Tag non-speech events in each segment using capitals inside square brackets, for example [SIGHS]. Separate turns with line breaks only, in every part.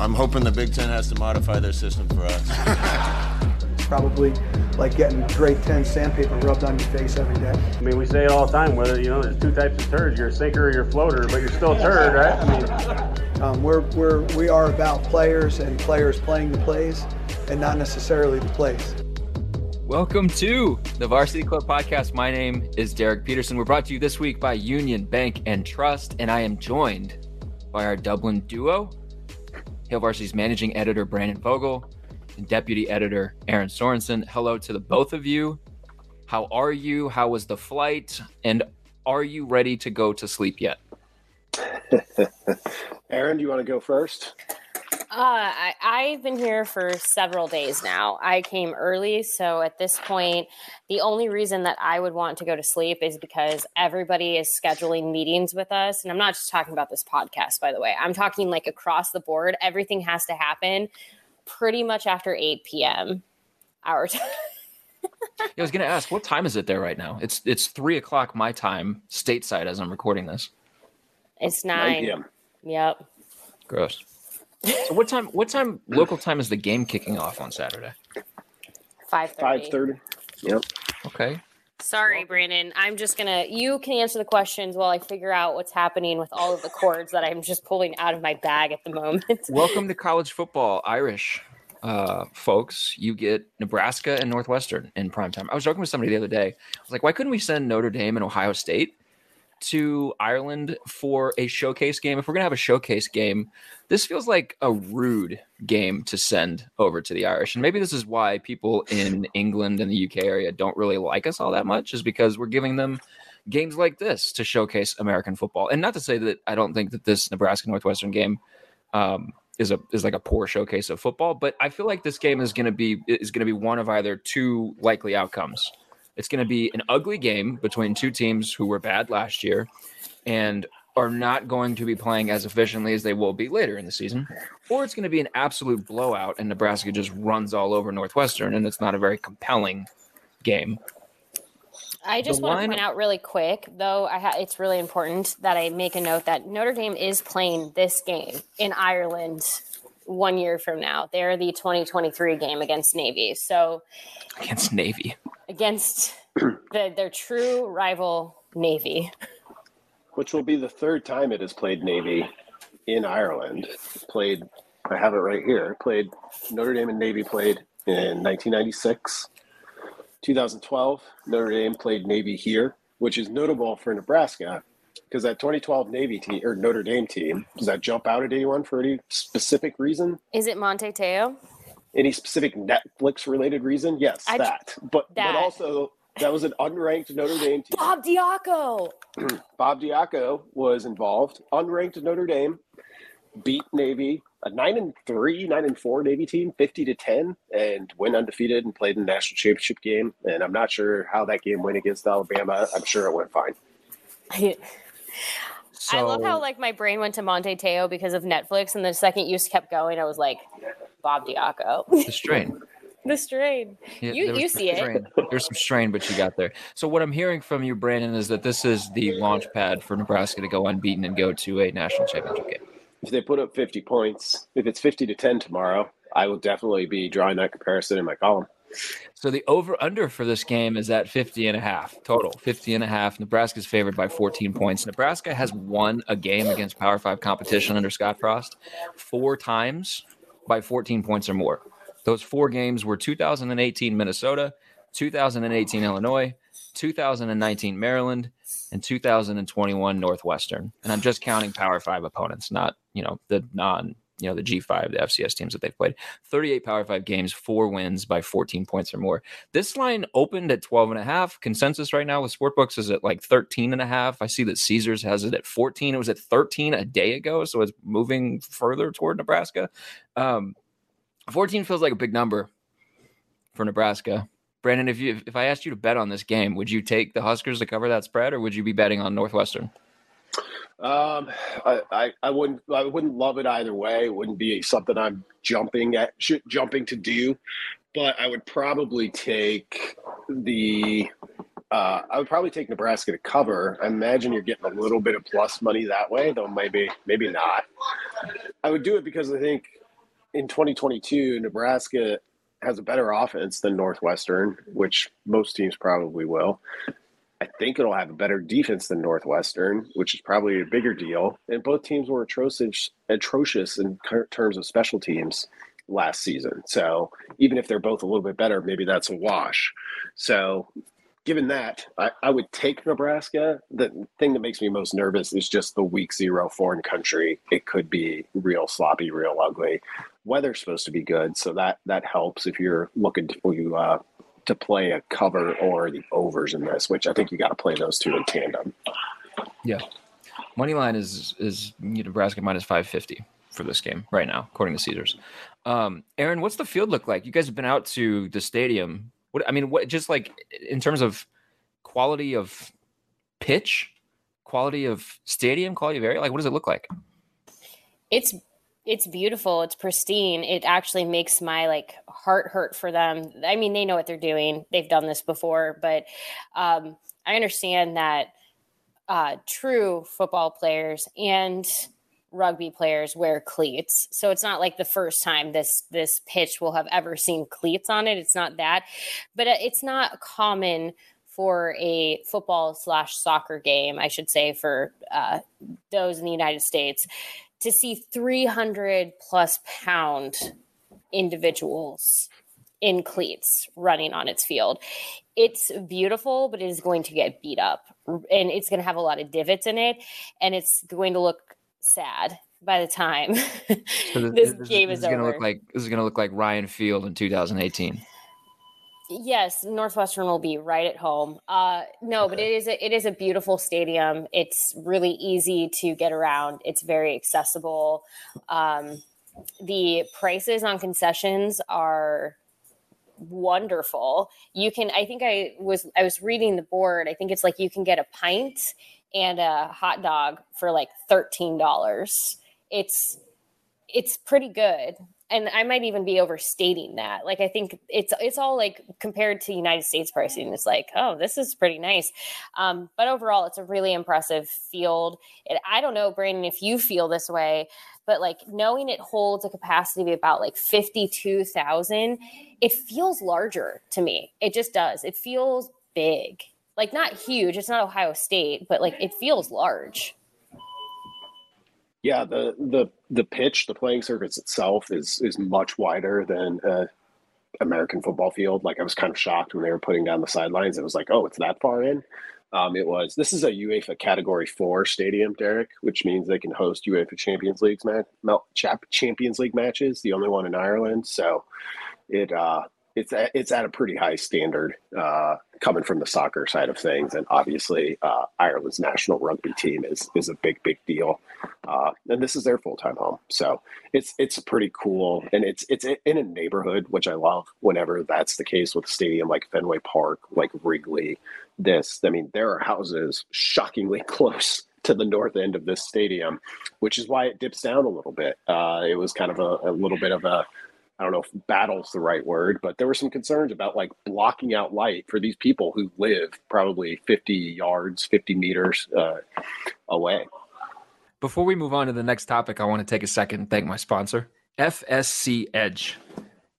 I'm hoping the Big Ten has to modify their system for us. [LAUGHS]
Probably like getting grade 10 sandpaper rubbed on your face every day.
I mean, we say it all the time, whether, you know, there's two types of turds. You're a sinker or you're a floater, but you're still a turd, right? I mean,
Um, we're, we're, we are about players and players playing the plays and not necessarily the plays.
Welcome to the Varsity Club podcast. My name is Derek Peterson. We're brought to you this week by Union Bank and Trust, and I am joined by our Dublin duo, Hail Varsity's managing editor Brandon Vogel and deputy editor Erin Sorensen. Hello to the both of you. How are you? How was the flight? And are you ready to go to sleep yet? [LAUGHS]
Erin, do you want to go first?
Uh, I, I've been here for several days now. I came early, so at this point, the only reason that I would want to go to sleep is because everybody is scheduling meetings with us. And I'm not just talking about this podcast, by the way. I'm talking like across the board. Everything has to happen pretty much after 8 p.m. our [LAUGHS] time.
Yeah, I was going to ask, what time is it there right now? It's it's three o'clock my time, stateside, as I'm recording this.
It's
9
nine.
p.m.
Yep.
Gross. So what time? What time local time is the game kicking off on Saturday?
5:30.
5.30. Yep.
Okay.
Sorry, Brandon. I'm just gonna. You can answer the questions while I figure out what's happening with all of the cords that I'm just pulling out of my bag at the moment. [LAUGHS]
Welcome to college football, Irish uh, folks. You get Nebraska and Northwestern in prime time. I was joking with somebody the other day. I was like, why couldn't we send Notre Dame and Ohio State to Ireland for a showcase game? If we're gonna have a showcase game, this feels like a rude game to send over to the Irish. And maybe this is why people in England and the UK area don't really like us all that much, is because we're giving them games like this to showcase American football. And not to say that I don't think that this Nebraska Northwestern game um, is a is like a poor showcase of football, but I feel like this game is going to be is going to be one of either two likely outcomes. It's going to be an ugly game between two teams who were bad last year and are not going to be playing as efficiently as they will be later in the season, or it's going to be an absolute blowout and Nebraska just runs all over Northwestern and it's not a very compelling game.
I just
The
want to point out really quick, though, I ha- it's really important that I make a note that Notre Dame is playing this game in Ireland one year from now. They're the 2023 game against Navy. So
Against Navy.
Against [CLEARS THROAT] the, their true rival Navy.
Which will be the third time it has played Navy in Ireland. Played, I have it right here. Played Notre Dame and Navy played in 1996. 2012, Notre Dame played Navy here, which is notable for Nebraska because that 2012 Navy team or Notre Dame team, does that jump out at anyone for any specific reason?
Is it Manti Te'o?
Any specific Netflix related reason? Yes,
I-
that. But
that.
but also that was an unranked Notre [GASPS] Dame team.
Bob Diaco. [CLEARS THROAT]
Bob Diaco was involved, unranked Notre Dame, beat Navy, a nine and three, nine and four Navy team, fifty to ten, and went undefeated and played in the national championship game. And I'm not sure how that game went against Alabama. I'm sure it went fine. [LAUGHS]
I love how like my brain went to Manti Te'o because of Netflix, and the second you kept going, I was like, Bob Diaco.
the strain. [LAUGHS]
the strain.
Yeah,
You- you
some
see it.
There's some strain, but you got there. So what I'm hearing from you, Brandon, is that this is the launch pad for Nebraska to go unbeaten and go to a national championship game.
If they put up 50 points, if it's 50 to 10 tomorrow, I will definitely be drawing that comparison in my column.
So the over under for this game is at 50 and a half total. 50 and a half. Nebraska's favored by 14 points. Nebraska has won a game against Power 5 competition under Scott Frost four times by 14 points or more. Those four games were 2018 Minnesota, 2018 Illinois, 2019 Maryland, and 2021 Northwestern. And I'm just counting Power 5 opponents, not, you know, the non you know the G5, the FCS teams that they've played. 38 Power 5 games, four wins by 14 points or more. This line opened at 12 and a half. Consensus right now with Sportbooks is at like 13 and a half. I see that Caesars has it at 14. It was at 13 a day ago, so it's moving further toward Nebraska. Um, 14 feels like a big number. for Nebraska. Brandon, if you if I asked you to bet on this game, would you take the Huskers to cover that spread, or would you be betting on Northwestern?
Um, I, I, I wouldn't I wouldn't love it either way. It wouldn't be something I'm jumping at jumping to do, but I would probably take the uh, I would probably take Nebraska to cover. I imagine you're getting a little bit of plus money that way, though maybe maybe not. I would do it because I think in 2022 Nebraska has a better offense than Northwestern, which most teams probably will. I think it'll have a better defense than Northwestern, which is probably a bigger deal. And both teams were atrocious, atrocious in terms of special teams last season. So even if they're both a little bit better, maybe that's a wash. So given that, I, I, would take Nebraska. The thing that makes me most nervous is just the week zero foreign country. It could be real sloppy, real ugly. Weather's supposed to be good, so that that helps if you're looking to uh, to play a cover or the overs in this, which I think you got to play those two in tandem.
Yeah, money line is is Nebraska minus five fifty for this game right now, according to Caesars. Um, Erin, what's the field look like? You guys have been out to the stadium. What I mean, what just like in terms of quality of pitch, quality of stadium, quality of area, like what does it look like?
It's it's beautiful it's pristine it actually makes my like heart hurt for them. I mean they know what they're doing they've done this before but um, i understand that uh, true football players and rugby players wear cleats. So it's not like the first time this this pitch will have ever seen cleats on it it's not that. But uh, it's not common for a football slash soccer game i should say for uh, those in the united states to see 300 plus pound individuals in cleats running on its field. It's beautiful, but it is going to get beat up and it's going to have a lot of divots in it and it's going to look sad by the time so [LAUGHS] this, this, game
this
is, is
going to look like this is going to look like Ryan Field in 2018.
Yes, Northwestern will be right at home. Uh, no, okay. but it is a, it is a beautiful stadium. It's really easy to get around. It's very accessible. Um, the prices on concessions are wonderful. You can. I think I was I was reading the board. I think it's like you can get a pint and a hot dog for like thirteen dollars. It's it's pretty good and I might even be overstating that. Like I think it's it's all like compared to United States pricing, it's like, oh, this is pretty nice. Um, but overall, it's a really impressive field. I don't know, Brandon, if you feel this way, but like knowing it holds a capacity of about like fifty two thousand, it feels larger to me. It just does. It feels big. Like not huge. It's not Ohio State, but like it feels large.
Yeah, the the the pitch, the playing surface itself is is much wider than uh, American football field. Like I was kind of shocked when they were putting down the sidelines. It was like, oh, it's that far in. Um, it was. This is a UEFA Category Four stadium, Derek, which means they can host UEFA Champions League match, Champions League matches. The only one in Ireland. So it uh, it's it's at a pretty high standard uh, coming from the soccer side of things, and obviously uh, Ireland's national rugby team is is a big big deal, uh, and this is their full time home, so it's it's pretty cool, and it's it's in a neighborhood which I love. Whenever that's the case with a stadium like Fenway Park, like Wrigley, this I mean there are houses shockingly [LAUGHS] close to the north end of this stadium, which is why it dips down a little bit. Uh, it was kind of a, a little bit of a I don't know if battle's the right word, but there were some concerns about like blocking out light for these people who live probably 50 yards, 50 meters uh, away.
Before we move on to the next topic, I want to take a second and thank my sponsor, FSC Edge.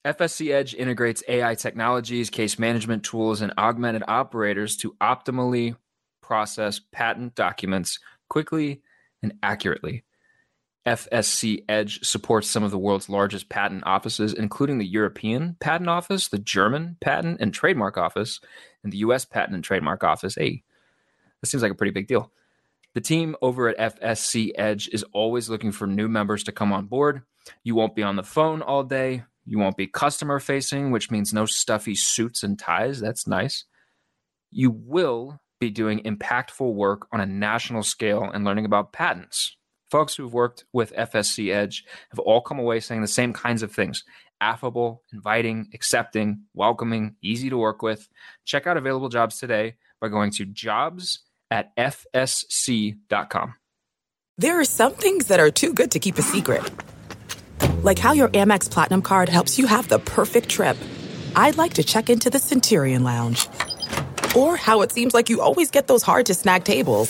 FSC Edge integrates AI technologies, case management tools, and augmented operators to optimally process patent documents quickly and accurately. FSC Edge supports some of the world's largest patent offices, including the European Patent Office, the German Patent and Trademark Office, and the US Patent and Trademark Office. Hey, that seems like a pretty big deal. The team over at FSC Edge is always looking for new members to come on board. You won't be on the phone all day. You won't be customer facing, which means no stuffy suits and ties. That's nice. You will be doing impactful work on a national scale and learning about patents, folks who've worked with FSC Edge have all come away saying the same kinds of things. affable, inviting, accepting, welcoming, easy to work with. Check out available jobs today by going to jobs at fsc.com.
There are some things that are too good to keep a secret. Like how your Amex Platinum card helps you have the perfect trip. I'd like to check into the Centurion Lounge. Or how it seems like you always get those hard to snag tables.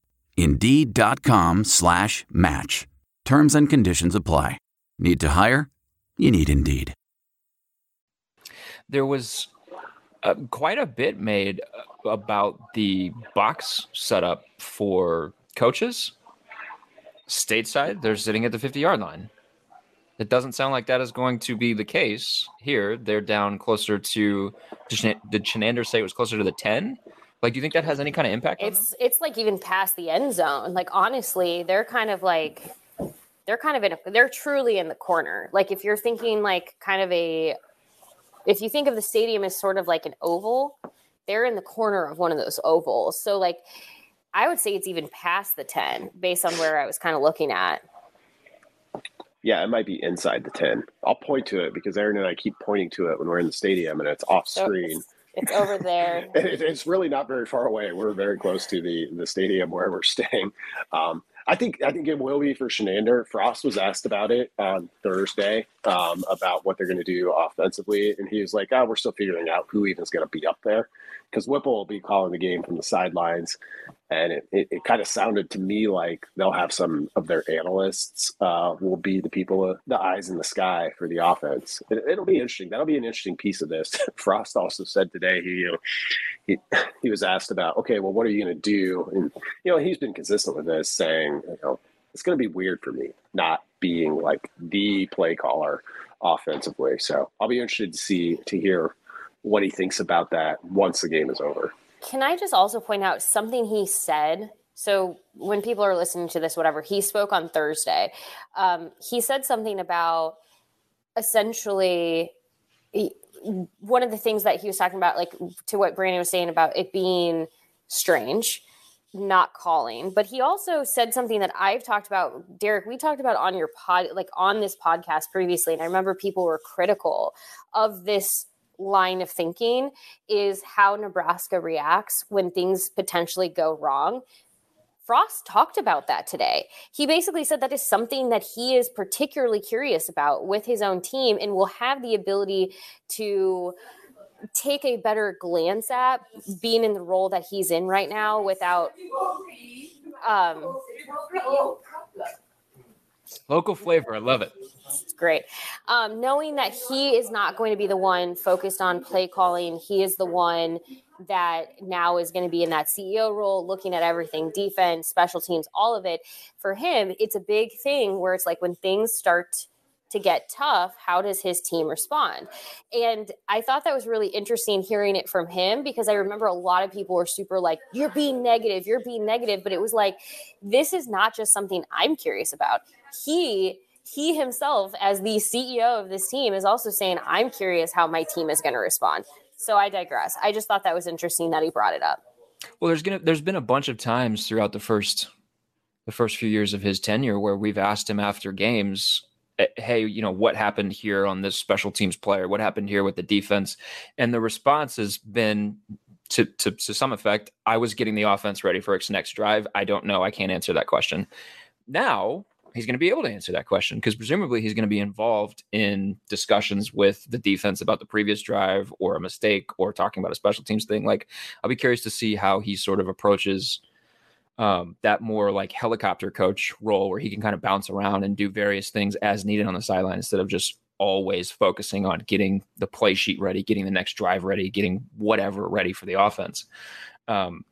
Indeed.com slash match. Terms and conditions apply. Need to hire? You need Indeed.
There was uh, quite a bit made about the box setup for coaches. Stateside, they're sitting at the 50 yard line. It doesn't sound like that is going to be the case here. They're down closer to. Did Chinander say it was closer to the 10? Like, do you think that has any kind of impact?
It's it's like even past the end zone. Like honestly, they're kind of like they're kind of in a, they're truly in the corner. Like if you're thinking like kind of a if you think of the stadium as sort of like an oval, they're in the corner of one of those ovals. So like I would say it's even past the 10 based on where I was kind of looking at.
Yeah, it might be inside the 10. I'll point to it because Erin and I keep pointing to it when we're in the stadium and it's off
So
screen.
it's, it's over there. [LAUGHS]
it, it's really not very far away. We're very close to the the stadium where we're staying. Um, I think I think it will be for Chinander. Frost was asked about it on Thursday um, about what they're going to do offensively, and he was like, "Oh, we're still figuring out who even's going to be up there." Because Whipple will be calling the game from the sidelines, and it, it, it kind of sounded to me like they'll have some of their analysts uh, will be the people, the eyes in the sky for the offense. It, it'll be interesting. That'll be an interesting piece of this. [LAUGHS] Frost also said today he you know, he he was asked about okay, well, what are you going to do? And you know, he's been consistent with this, saying you know it's going to be weird for me not being like the play caller offensively. So I'll be interested to see to hear what he thinks about that once the game is over.
Can I just also point out something he said? So when people are listening to this, whatever, he spoke on Thursday. Um, he said something about essentially one of the things that he was talking about, like to what Brandon was saying about it being strange, not calling. But he also said something that I've talked about, Derek. We talked about on your pod, like on this podcast previously, and I remember people were critical of this line of thinking is how Nebraska reacts when things potentially go wrong. Frost talked about that today. He basically said that is something that he is particularly curious about with his own team and will have the ability to take a better glance at being in the role that he's in right now without um
Local flavor. I love it.
It's great. Um, knowing that he is not going to be the one focused on play calling, he is the one that now is going to be in that CEO role, looking at everything defense, special teams, all of it. For him, it's a big thing where it's like when things start to get tough, how does his team respond? And I thought that was really interesting hearing it from him because I remember a lot of people were super like, you're being negative, you're being negative. But it was like, this is not just something I'm curious about. He he himself as the CEO of this team is also saying I'm curious how my team is going to respond. So I digress. I just thought that was interesting that he brought it up.
Well, there's gonna there's been a bunch of times throughout the first the first few years of his tenure where we've asked him after games, Eh, "Hey, you know what happened here on this special teams player? What happened here with the defense?" And the response has been to to to some effect, "I was getting the offense ready for its next drive. I don't know. I can't answer that question." Now he's going to be able to answer that question because presumably he's going to be involved in discussions with the defense about the previous drive or a mistake or talking about a special teams thing. Like, I'll be curious to see how he sort of approaches um, that more like helicopter coach role where he can kind of bounce around and do various things as needed on the sideline instead of just always focusing on getting the play sheet ready, getting the next drive ready, getting whatever ready for the offense. Um,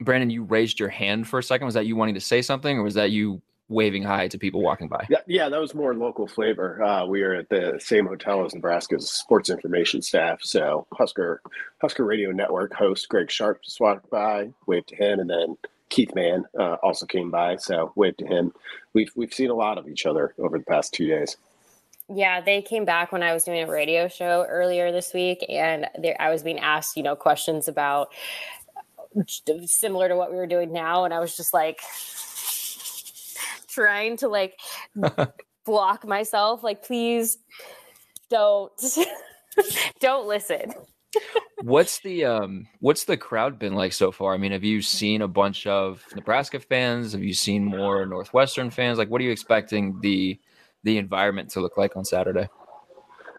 Brandon, you raised your hand for a second. Was that you wanting to say something, or was that you waving hi to people walking by?
Yeah, yeah, that was more local flavor. Uh, we are at the same hotel as Nebraska's sports information staff. So Husker Husker Radio Network host Greg Sharpe just walked by, waved to him, and then Keith Mann uh, also came by. So waved to him. We've we've seen a lot of each other over the past two days.
Yeah, they came back when I was doing a radio show earlier this week, and I was being asked, you know, questions about similar to what we were doing now and i was just like trying to like [LAUGHS] block myself like please don't [LAUGHS] don't listen
what's the um what's the crowd been like so far? I mean have you seen a bunch of nebraska fans? Have you seen more northwestern fans? Like what are you expecting the the environment to look like on saturday?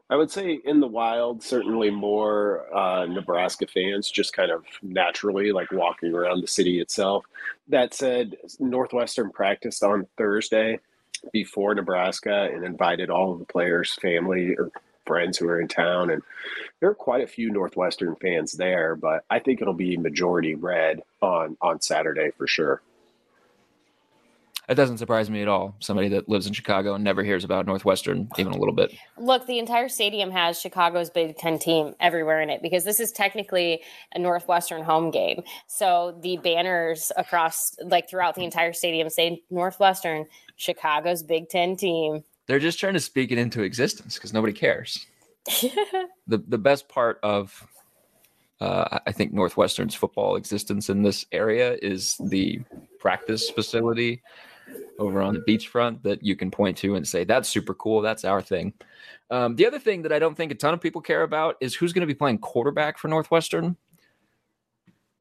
I would say in the wild, certainly more uh, Nebraska fans, just kind of naturally like walking around the city itself. That said, Northwestern practiced on Thursday before Nebraska and invited all of the players' family or friends who are in town. And there are quite a few Northwestern fans there, but I think it'll be majority red on, on Saturday for sure.
It doesn't surprise me at all. Somebody that lives in Chicago and never hears about Northwestern even a little bit.
Look, the entire stadium has Chicago's Big Ten team everywhere in it because this is technically a Northwestern home game. So the banners across, like throughout the entire stadium, say Northwestern, Chicago's Big Ten team.
They're just trying to speak it into existence because nobody cares. [LAUGHS] the the best part of uh, I think Northwestern's football existence in this area is the practice facility over on the beachfront that you can point to and say that's super cool. That's our thing. Um, the other thing that I don't think a ton of people care about is who's going to be playing quarterback for Northwestern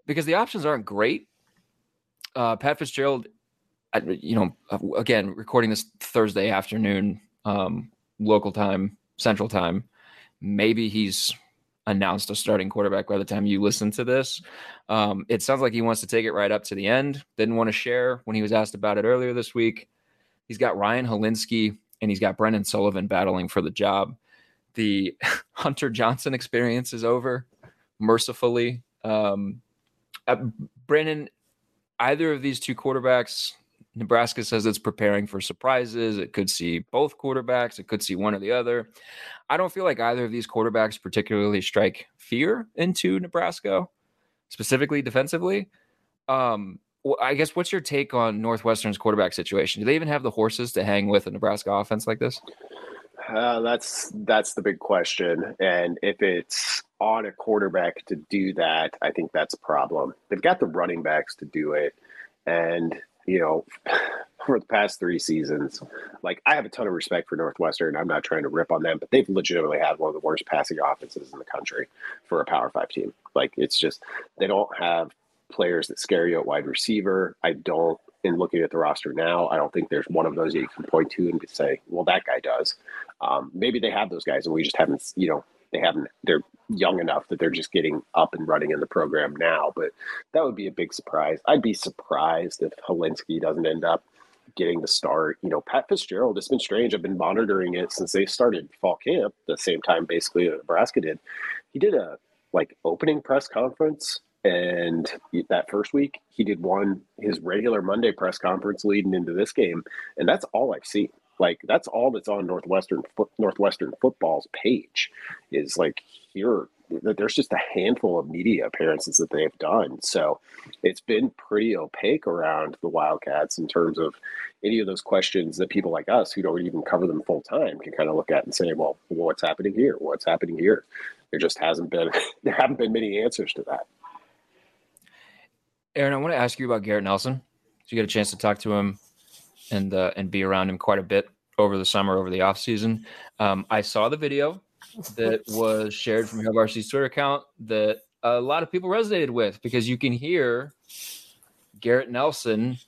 because the options aren't great. Uh, Pat Fitzgerald, you know, again, recording this Thursday afternoon, um, local time, Central time. Maybe he's announced a starting quarterback by the time you listen to this. Um, it sounds like he wants to take it right up to the end. Didn't want to share when he was asked about it earlier this week. He's got Ryan Hilinski and he's got Brendan Sullivan battling for the job. The [LAUGHS] Hunter Johnson experience is over, mercifully. Um, uh, Brandon, either of these two quarterbacks Nebraska says it's preparing for surprises. It could see both quarterbacks, it could see one or the other. I don't feel like either of these quarterbacks particularly strike fear into Nebraska, specifically defensively. Um, I guess what's your take on Northwestern's quarterback situation? Do they even have the horses to hang with a Nebraska offense like this?
Uh, that's that's the big question, and if it's on a quarterback to do that, I think that's a problem. They've got the running backs to do it, and you know, [SIGHS] for the past three seasons, like I have a ton of respect for Northwestern. I'm not trying to rip on them, but they've legitimately had one of the worst passing offenses in the country for a Power Five team. Like it's just they don't have players that scare you at wide receiver. I don't. In looking at the roster now, I don't think there's one of those that you can point to and say, "Well, that guy does." Um, maybe they have those guys, and we just haven't, you know, they haven't they're young enough that they're just getting up and running in the program now but that would be a big surprise. I'd be surprised if Hilinski doesn't end up getting the start. You know pat fitzgerald it's been strange. I've been monitoring it since they started fall camp the same time basically nebraska did. He did a like opening press conference and that first week he did one his regular monday press conference leading into this game and that's all i've seen like that's all that's on Northwestern Northwestern football's page is like here there's just a handful of media appearances that they've done. So it's been pretty opaque around the Wildcats in terms of any of those questions that people like us who don't even cover them full time can kind of look at and say, well, what's happening here? What's happening here? There just hasn't been [LAUGHS] there haven't been many answers to that.
Erin, I want to ask you about Garrett Nelson. So you get a chance to talk to him and uh, and be around him quite a bit over the summer, over the off season. Um, I saw the video that was shared from Varsity Twitter account that a lot of people resonated with because you can hear Garrett Nelson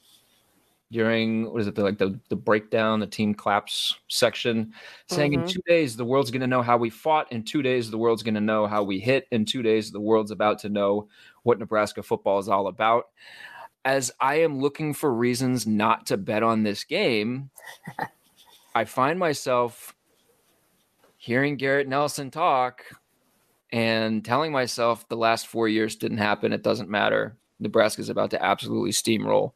during what is it the, like the the breakdown, the team claps section, saying
Mhm.
in two days the world's going to know how we fought. In two days the world's going to know how we hit. In two days the world's about to know what Nebraska football is all about. As I am looking for reasons not to bet on this game, I find myself hearing Garrett Nelson talk and telling myself the last four years didn't happen. It doesn't matter. Nebraska's about to absolutely steamroll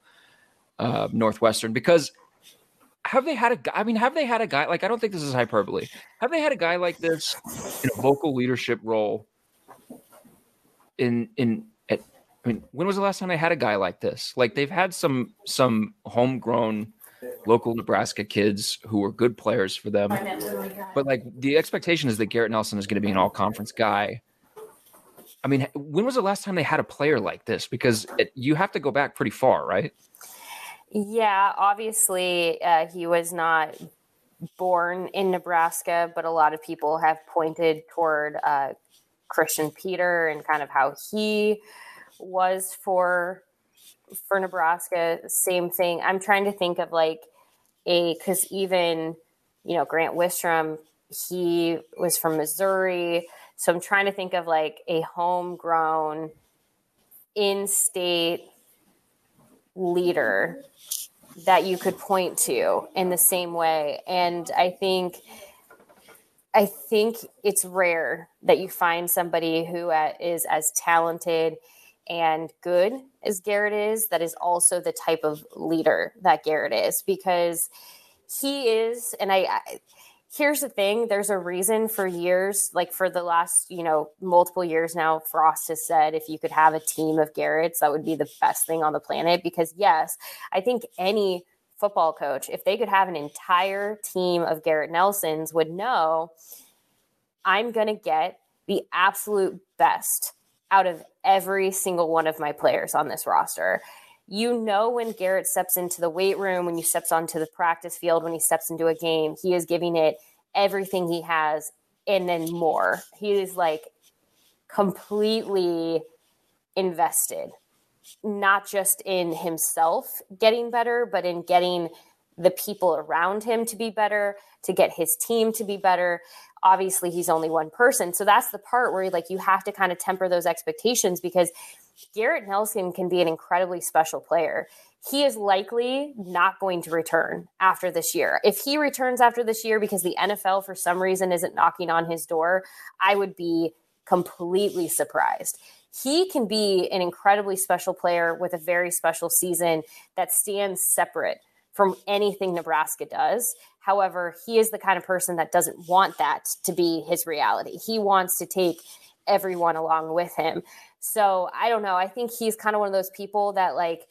uh, Northwestern because have they had a guy? I mean, have they had a guy like I don't think this is hyperbole. Have they had a guy like this in a vocal leadership role? In in I mean, when was the last time they had a guy like this? Like they've had some some homegrown local Nebraska kids who were good players for them. But like the expectation is that Garrett Nelson is going to be an all conference guy. I mean, when was the last time they had a player like this? Because it, you have to go back pretty far, right?
Yeah, obviously, uh, he was not born in Nebraska, but a lot of people have pointed toward uh, Christian Peter and kind of how he was for for Nebraska. Same thing. I'm trying to think of like a because even you know Grant Wistrom, he was from Missouri, so I'm trying to think of like a homegrown, in-state leader that you could point to in the same way and i think i think it's rare that you find somebody who uh, as talented and good as garrett is that is also the type of leader that garrett is because he is and i, I here's the thing there's a reason for years like for the last you know multiple years now frost has said if you could have a team of garrett's that would be the best thing on the planet because yes i think any football coach if they could have an entire team of garrett nelsons would know i'm going to get the absolute best out of every single one of my players on this roster you know when Garrett steps into the weight room, when he steps onto the practice field, when he steps into a game, he is giving it everything he has and then more. He is like completely invested, not just in himself getting better, but in getting the people around him to be better, to get his team to be better. Obviously, he's only one person. So that's the part where like you have to kind of temper those expectations because Garrett Nelson can be an incredibly special player. He is likely not going to return after this year. If he returns after this year because the NFL for some reason isn't knocking on his door, I would be completely surprised. He can be an incredibly special player with a very special season that stands separate from anything Nebraska does. However, he is the kind of person that doesn't want that to be his reality. He wants to take everyone along with him. So I don't know. I think he's kind of one of those people that, like,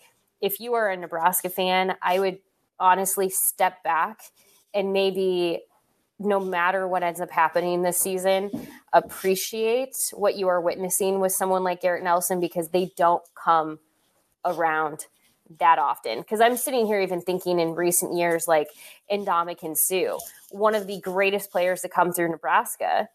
if you are a Nebraska fan, I would honestly step back and maybe, no matter what ends up happening this season, appreciate what you are witnessing with someone like Garrett Nelson because they don't come around that often. Because I'm sitting here even thinking in recent years, like Ndamukong Suh, one of the greatest players to come through Nebraska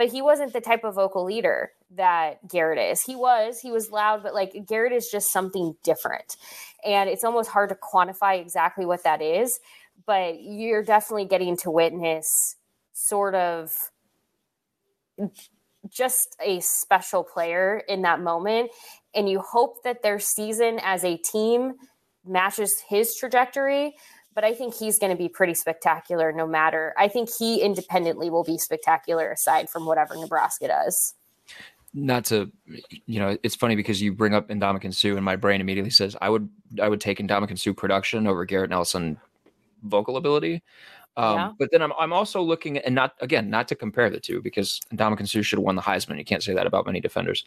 but he wasn't the type of vocal leader that Garrett is. He was, he was loud, but like Garrett is just something different. And it's almost hard to quantify exactly what that is, but you're definitely getting to witness sort of just a special player in that moment. And you hope that their season as a team matches his trajectory but I think he's going to be pretty spectacular no matter. I think he independently will be spectacular aside from whatever Nebraska does.
Not to, you know, it's funny because you bring up Ndamukong Suh, and my brain immediately says I would I would take Ndamukong Suh production over Garrett Nelson vocal ability. Um,
Yeah.
But then I'm I'm also looking at, and not again not to compare the two because Ndamukong Suh should have won the Heisman. You can't say that about many defenders.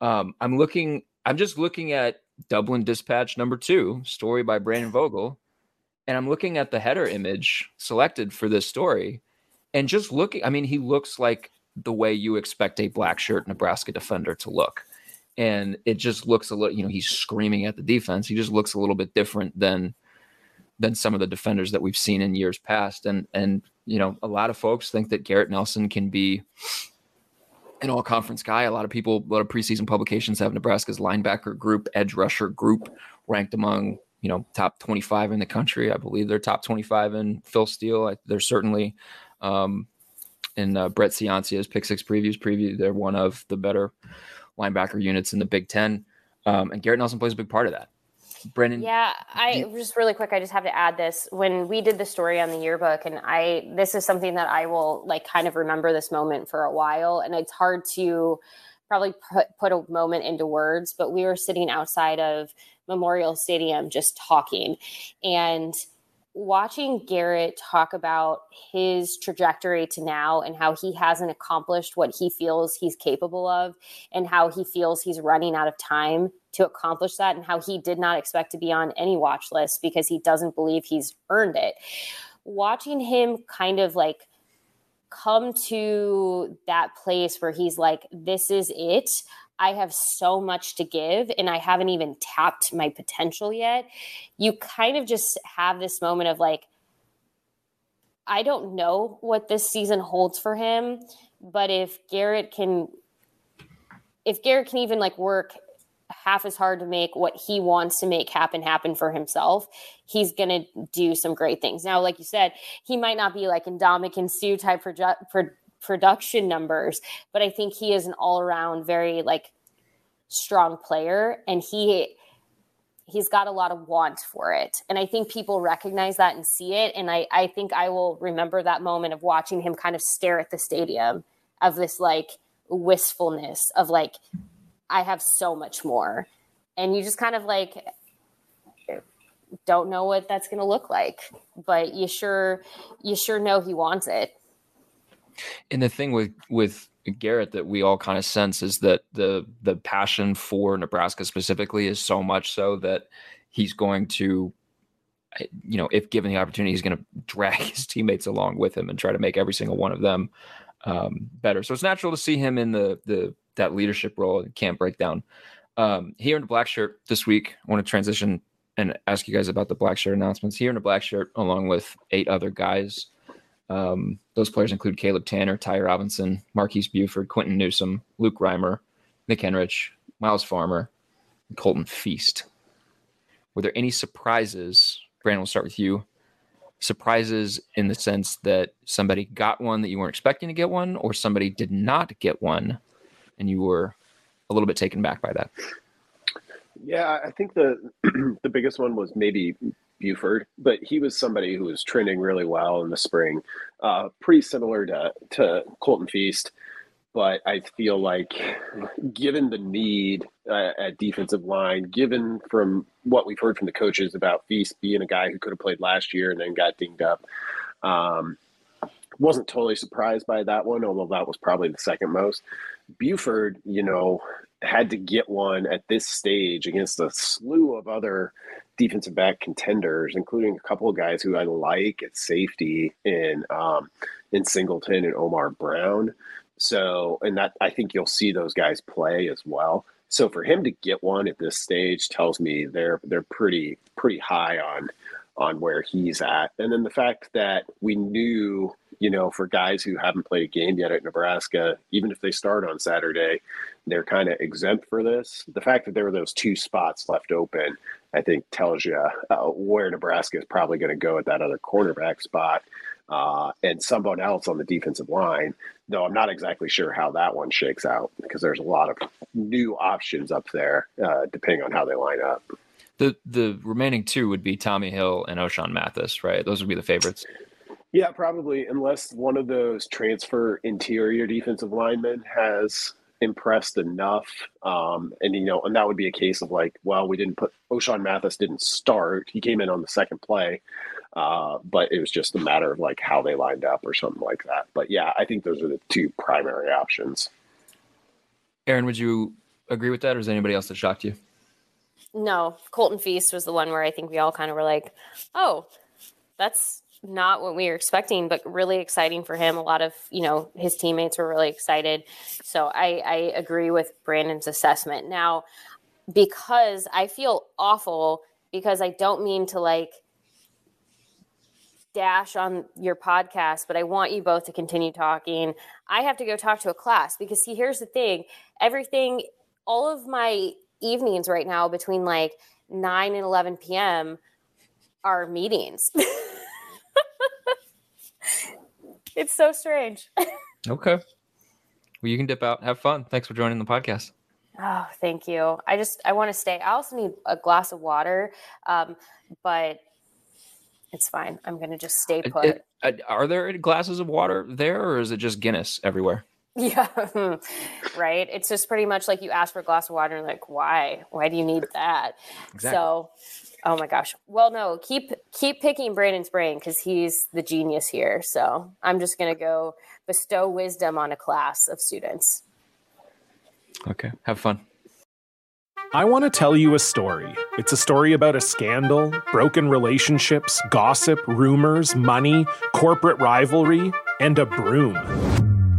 Um, I'm looking. I'm just looking at Dublin Dispatch number two, story by Brandon [SIGHS] Vogel, and I'm looking at the header image selected for this story, and just looking. I mean, he looks like the way you expect a black shirt Nebraska defender to look, and it just looks a little. You know, he's screaming at the defense. He just looks a little bit different than than some of the defenders that we've seen in years past. And and you know, a lot of folks think that Garrett Nelson can be an all conference guy. A lot of people, a lot of preseason publications have Nebraska's linebacker group, edge rusher group ranked among you know, top 25 in the country. I believe they're top 25 in Phil Steele. They're certainly um, in uh, Brett Ciancia's pick six previews preview. They're one of the better linebacker units in the Big Ten. Um, and Garrett Nelson plays a big part of that. Brennan.
Yeah, I just really quick. I just have to add this. When we did the story on the yearbook, and I, this is something that I will like kind of remember this moment for a while. And it's hard to probably put, put a moment into words, but we were sitting outside of Memorial Stadium just talking. And watching Garrett talk about his trajectory to now and how he hasn't accomplished what he feels he's capable of and how he feels he's running out of time to accomplish that and how he did not expect to be on any watch list because he doesn't believe he's earned it. Watching him kind of like come to that place where he's like, this is it. I have so much to give and I haven't even tapped my potential yet. You kind of just have this moment of like, I don't know what this season holds for him, but if Garrett can, if Garrett can even like work half as hard to make what he wants to make happen happen for himself, he's going to do some great things. Now, like you said, he might not be like in Ndamukong Suh type proje- pro- production numbers, but I think he is an all around very like strong player and he he's got a lot of want for it. And I think people recognize that and see it. And I, I think I will remember that moment of watching him kind of stare at the stadium of this like wistfulness of like, I have so much more. And you just kind of like don't know what that's to look like, but you sure you sure know he wants it.
And the thing with with Garrett that we all kind of sense is that the the passion for Nebraska specifically is so much so that he's going to you know if given the opportunity he's going to drag [LAUGHS] his teammates along with him and try to make every single one of them um, better. So it's natural to see him in the the that leadership role. And camp breakdown um, here in the black shirt this week. I want to transition and ask you guys about the black shirt announcements. Here in the black shirt along with eight other guys um, those players include Caleb Tannor, Ty Robinson, Marques Buford, Quinton Newsome, Luke Reimer, Nick Henrich, Myles Farmer, and Colton Feist. Were there any surprises? Brandon, we'll start with you. Surprises in the sense that somebody got one that you weren't expecting to get one, or somebody did not get one, and you were a little bit taken back by that.
Yeah, I think the [CLEARS THROAT] the biggest one was maybe Buford, but he was somebody who was trending really well in the spring, uh, pretty similar to to Colton Feist. But I feel like, given the need uh, at defensive line, given from what we've heard from the coaches about Feist being a guy who could have played last year and then got dinged up, um, wasn't totally surprised by that one, although that was probably the second most. Buford, you know, had to get one at this stage against a slew of other defensive back contenders, including a couple of guys who I like at safety in um, in Singleton and Omar Brown. So, and that I think you'll see those guys play as well. So for him to get one at this stage tells me they're they're pretty pretty high on on where he's at. And then the fact that we knew, you know, for guys who haven't played a game yet at Nebraska, even if they start on Saturday, they're kind of exempt for this. The fact that there were those two spots left open, I think, tells you uh, where Nebraska is probably going to go at that other quarterback spot. Uh, and someone else on the defensive line, though I'm not exactly sure how that one shakes out because there's a lot of new options up there, uh, depending on how they line up.
The the remaining two would be Tommy Hill and Ochaun Mathis, right? Those would be the favorites.
Yeah, probably, unless one of those transfer interior defensive linemen has impressed enough. Um, and you know, and that would be a case of like, well, we didn't put Ochaun Mathis didn't start. He came in on the second play. Uh, but it was just a matter of like how they lined up or something like that. But yeah, I think those are the two primary options.
Erin, would you agree with that, or is anybody else that shocked you?
No, Colton Feist was the one where I think we all kind of were like, oh, that's not what we were expecting, but really exciting for him. A lot of, you know, his teammates were really excited. So I, I agree with Brandon's assessment. Now, because I feel awful because I don't mean to like dash on your podcast, but I want you both to continue talking. I have to go talk to a class because see, here's the thing everything, all of my evenings right now between like 9 and 11 p.m. are meetings. [LAUGHS] it's so strange. [LAUGHS]
Okay. Well, you can dip out. Have fun. Thanks for joining the podcast.
Oh, thank you. I just I want to stay. I also need a glass of water, um, but it's fine. I'm gonna just stay put.
It- uh, are there glasses of water there, or is it just Guinness everywhere? [LAUGHS]
Yeah, right. It's just pretty much like you ask for a glass of water and like, why? Why do you need that?
Exactly.
So, oh my gosh. Well, no, keep keep picking Brandon's brain because he's the genius here. So I'm just gonna go bestow wisdom on a class of students.
Okay. Have fun.
I want to tell you a story. It's a story about a scandal, broken relationships, gossip, rumors, money, corporate rivalry, and a broom.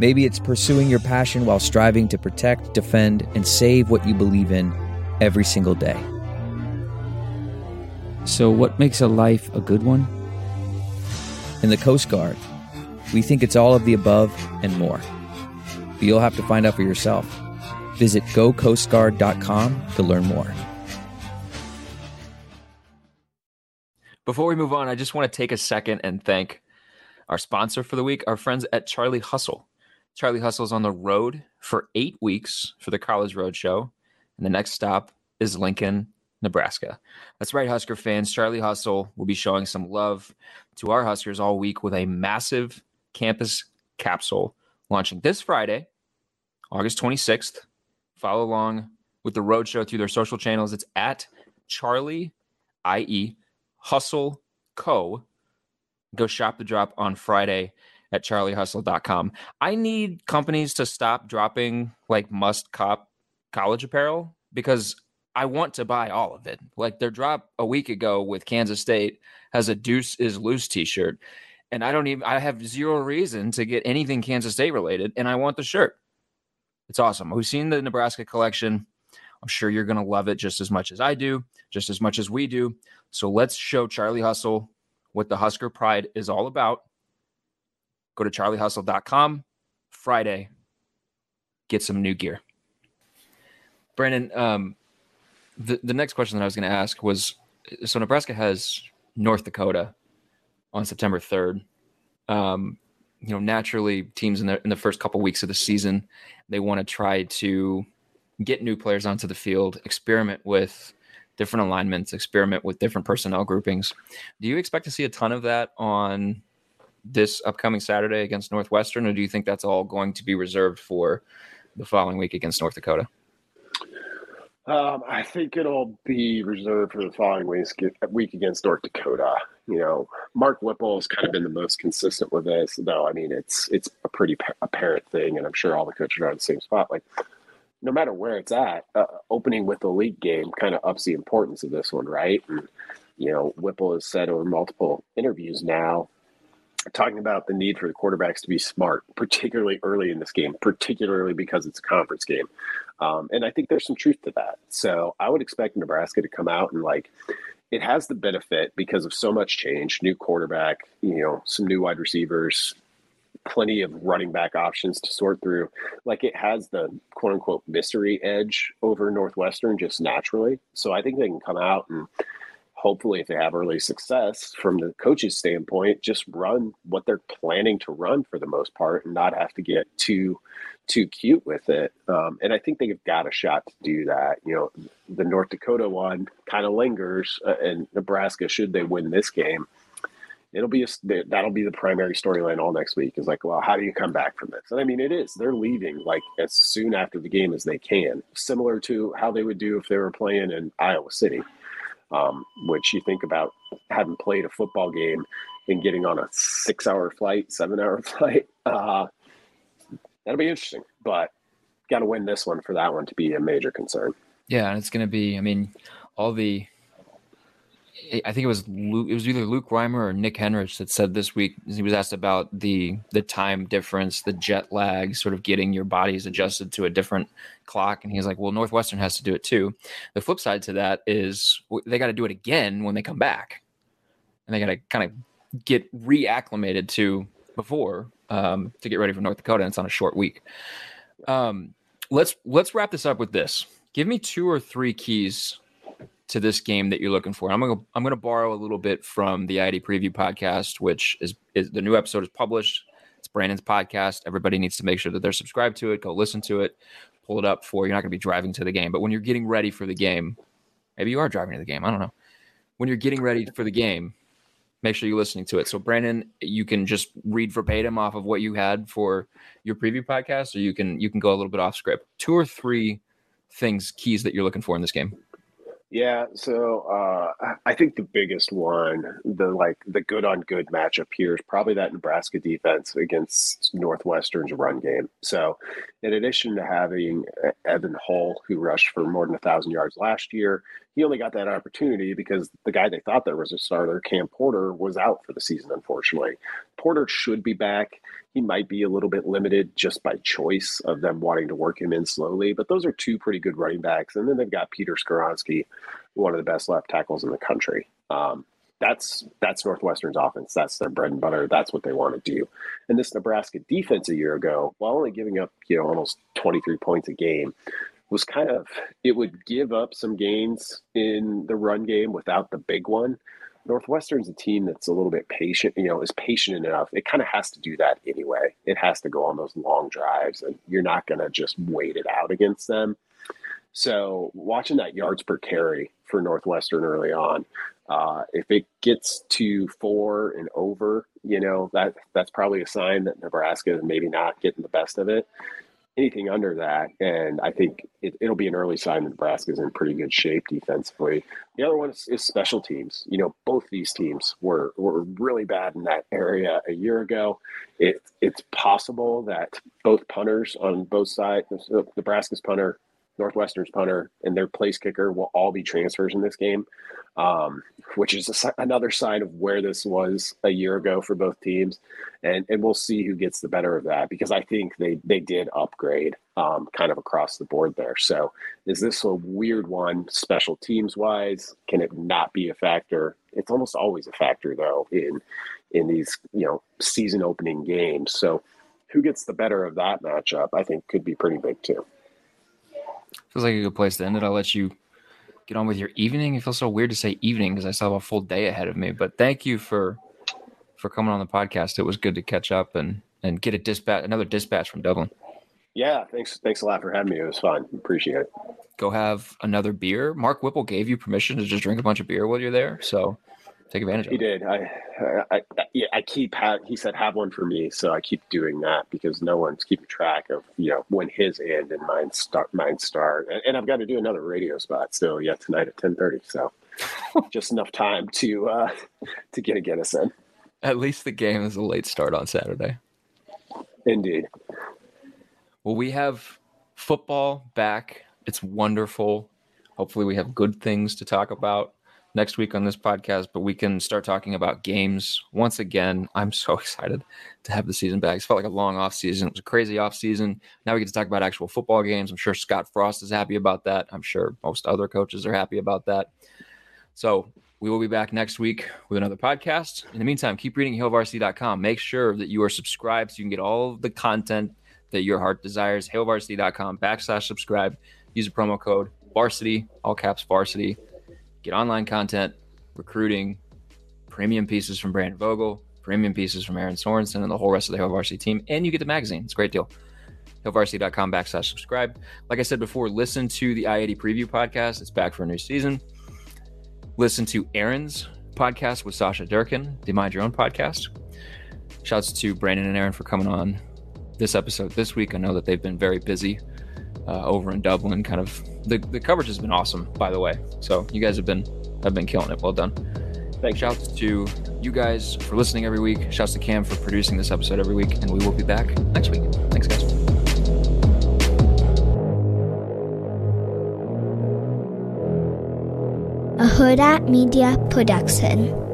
Maybe it's pursuing your passion while striving to protect, defend, and save what you believe in every single day. So, what makes a life a good one? In the Coast Guard, we think it's all of the above and more. But you'll have to find out for yourself. Visit gocoastguard.com to learn more.
Before we move on, I just want to take a second and thank our sponsor for the week, our friends at Charlie Hustle. Charlie Hustle is on the road for eight weeks for the College Road Show, and the next stop is Lincoln, Nebraska. That's right, Husker fans. Charlie Hustle will be showing some love to our Huskers all week with a massive campus capsule launching this Friday, August 26th. Follow along with the road show through their social channels. It's at Charlie, i.e., Hustle Co. Go shop the drop on Friday at charliehustle.com. I need companies to stop dropping like must cop college apparel because I want to buy all of it. Like their drop a week ago with Kansas State has a deuce is loose t-shirt and I don't even I have zero reason to get anything Kansas State related and I want the shirt. It's awesome. We've seen the Nebraska collection. I'm sure you're going to love it just as much as I do, just as much as we do. So let's show Charlie Hustle what the Husker pride is all about. Go to charliehustle.com Friday. Get some new gear. Brandon, um, the, the next question that I was going to ask was so Nebraska has North Dakota on September 3rd. Um, you know, naturally, teams in the in the first couple weeks of the season, they want to try to get new players onto the field, experiment with different alignments, experiment with different personnel groupings. Do you expect to see a ton of that on this upcoming Saturday against Northwestern, or do you think that's all going to be reserved for the following week against North Dakota?
Um, I think it'll be reserved for the following week, against North Dakota. You know, Mark Whipple has kind of been the most consistent with this, though. I mean, it's it's a pretty apparent thing, and I'm sure all the coaches are on the same spot. Like, no matter where it's at, uh, opening with the league game kind of ups the importance of this one, right? And, you know, Whipple has said over multiple interviews now, talking about the need for the quarterbacks to be smart, particularly early in this game, particularly because it's a conference game. Um, and I think there's some truth to that. So I would expect Nebraska to come out and like, it has the benefit because of so much change, new quarterback, you know, some new wide receivers, plenty of running back options to sort through. Like it has the quote unquote mystery edge over Northwestern just naturally. So I think they can come out and hopefully, if they have early success from the coach's standpoint, just run what they're planning to run for the most part and not have to get too too cute with it. Um, and I think they've got a shot to do that. You know, the North Dakota one kind of lingers, uh, and Nebraska, should they win this game, it'll be a, that'll be the primary storyline all next week. Is like, well, how do you come back from this? And I mean, it is. They're leaving like as soon after the game as they can, similar to how they would do if they were playing in Iowa City. Um, which you think about having played a football game and getting on a six-hour flight, seven-hour [LAUGHS] flight. Uh, that'll be interesting. But got to win this one for that one to be a major concern.
Yeah, and it's going to be. I mean, all the. I think it was Luke, it was either Luke Reimer or Nick Henrich that said this week he was asked about the the time difference, the jet lag, sort of getting your bodies adjusted to a different clock, and he's like, "Well, Northwestern has to do it too." The flip side to that is they got to do it again when they come back, and they got to kind of get reacclimated to before um, to get ready for North Dakota. And it's on a short week. Um, let's let's wrap this up with this. Give me two or three keys to this game that you're looking for. I'm gonna I'm gonna borrow a little bit from the I 80 Preview podcast, which is, is the new episode is published. It's Brandon's podcast. Everybody needs to make sure that they're subscribed to it. Go listen to it. Pull it up for you're not gonna be driving to the game, but when you're getting ready for the game, maybe you are driving to the game. I don't know. When you're getting ready for the game, make sure you're listening to it. So, Brandon, you can just read verbatim off of what you had for your preview podcast, or you can you can go a little bit off script. Two or three things, keys that you're looking for in this game.
Yeah, so uh, I think the biggest one, the like the good on good matchup here is probably that Nebraska defense against Northwestern's run game. So, in addition to having Evan Hull, who rushed for more than a thousand yards last year, he only got that opportunity because the guy they thought there was a starter, Cam Porter, was out for the season. Unfortunately, Porter should be back. He might be a little bit limited just by choice of them wanting to work him in slowly, but those are two pretty good running backs. And then they've got Peter Skoronski, one of the best left tackles in the country. Um, that's that's Northwestern's offense. That's their bread and butter. That's what they want to do. And this Nebraska defense a year ago, while only giving up you know almost 23 points a game, was kind of it would give up some gains in the run game without the big one. Northwestern's a team that's a little bit patient, you know, is patient enough. It kind of has to do that anyway. It has to go on those long drives, and you're not going to just wait it out against them. So, watching that yards per carry for Northwestern early on, uh, if it gets to four and over, you know that that's probably a sign that Nebraska is maybe not getting the best of it anything under that, and I think it, will be an early sign that Nebraska's in pretty good shape defensively. The other one is, is, special teams. You know, both these teams were were really bad in that area a year ago. It, it's possible that both punters on both sides, Nebraska's punter Northwestern's punter and their place kicker will all be transfers in this game, um, which is a, another sign of where this was a year ago for both teams. And, and we'll see who gets the better of that because I think they, they did upgrade um, kind of across the board there. So is this a weird one special teams wise? Can it not be a factor? It's almost always a factor though in in these you know season opening games. So who gets the better of that matchup? I think could be pretty big too.
Feels like a good place to end it. I'll let you get on with your evening. It feels so weird to say evening because I still have a full day ahead of me. But thank you for for coming on the podcast. It was good to catch up and and get a dispatch another dispatch from Dublin.
Yeah, thanks thanks a lot for having me. It was fun. Appreciate it.
Go have another beer. Mark Whipple gave you permission to just drink a bunch of beer while you're there. So take advantage of
he
it.
did. I, I, I, yeah, I keep, ha- he said, have one for me. So I keep doing that because no one's keeping track of, you know, when his end and mine start, mine start. And, and I've got to do another radio spot still yet tonight at 1030. So [LAUGHS] just enough time to, uh, [LAUGHS] to get a Guinness in.
At least the game is a late start on Saturday.
Indeed.
Well, we have football back. It's wonderful. Hopefully, we have good things to talk about next week on this podcast, but we can start talking about games once again. I'm so [LAUGHS] excited to have the season back. It felt like a long off season. It was a crazy off season. Now we get to talk about actual football games. I'm sure Scott Frost is happy about that. I'm sure most other coaches are happy about that. So we will be back next week with another podcast. In the meantime, keep reading hailvarsity.com. Make sure that you are subscribed so you can get all the content that your heart desires. hailvarsity.com backslash subscribe. Use a promo code varsity, all caps varsity get online content, recruiting, premium pieces from Brandon Vogel, premium pieces from Erin Sorensen, and the whole rest of the Hail Varsity team. And you get the magazine. It's a great deal. HailVarsity.com backslash subscribe. Like I said before, listen to the I 80 preview podcast. It's back for a new season. Listen to Erin's podcast with Sasha Durkin, the Mind Your Own podcast. Shouts to Brandon and Erin for coming on this episode this week. I know that they've been very busy uh, over in Dublin. Kind of the, the coverage has been awesome, by the way. So you guys have been have been killing it. Well done.
Thanks.
Shouts to you guys for listening every week. Shouts to Cam for producing this episode every week, and we will be back next week. Thanks, guys.
A Hurrdat Media Production.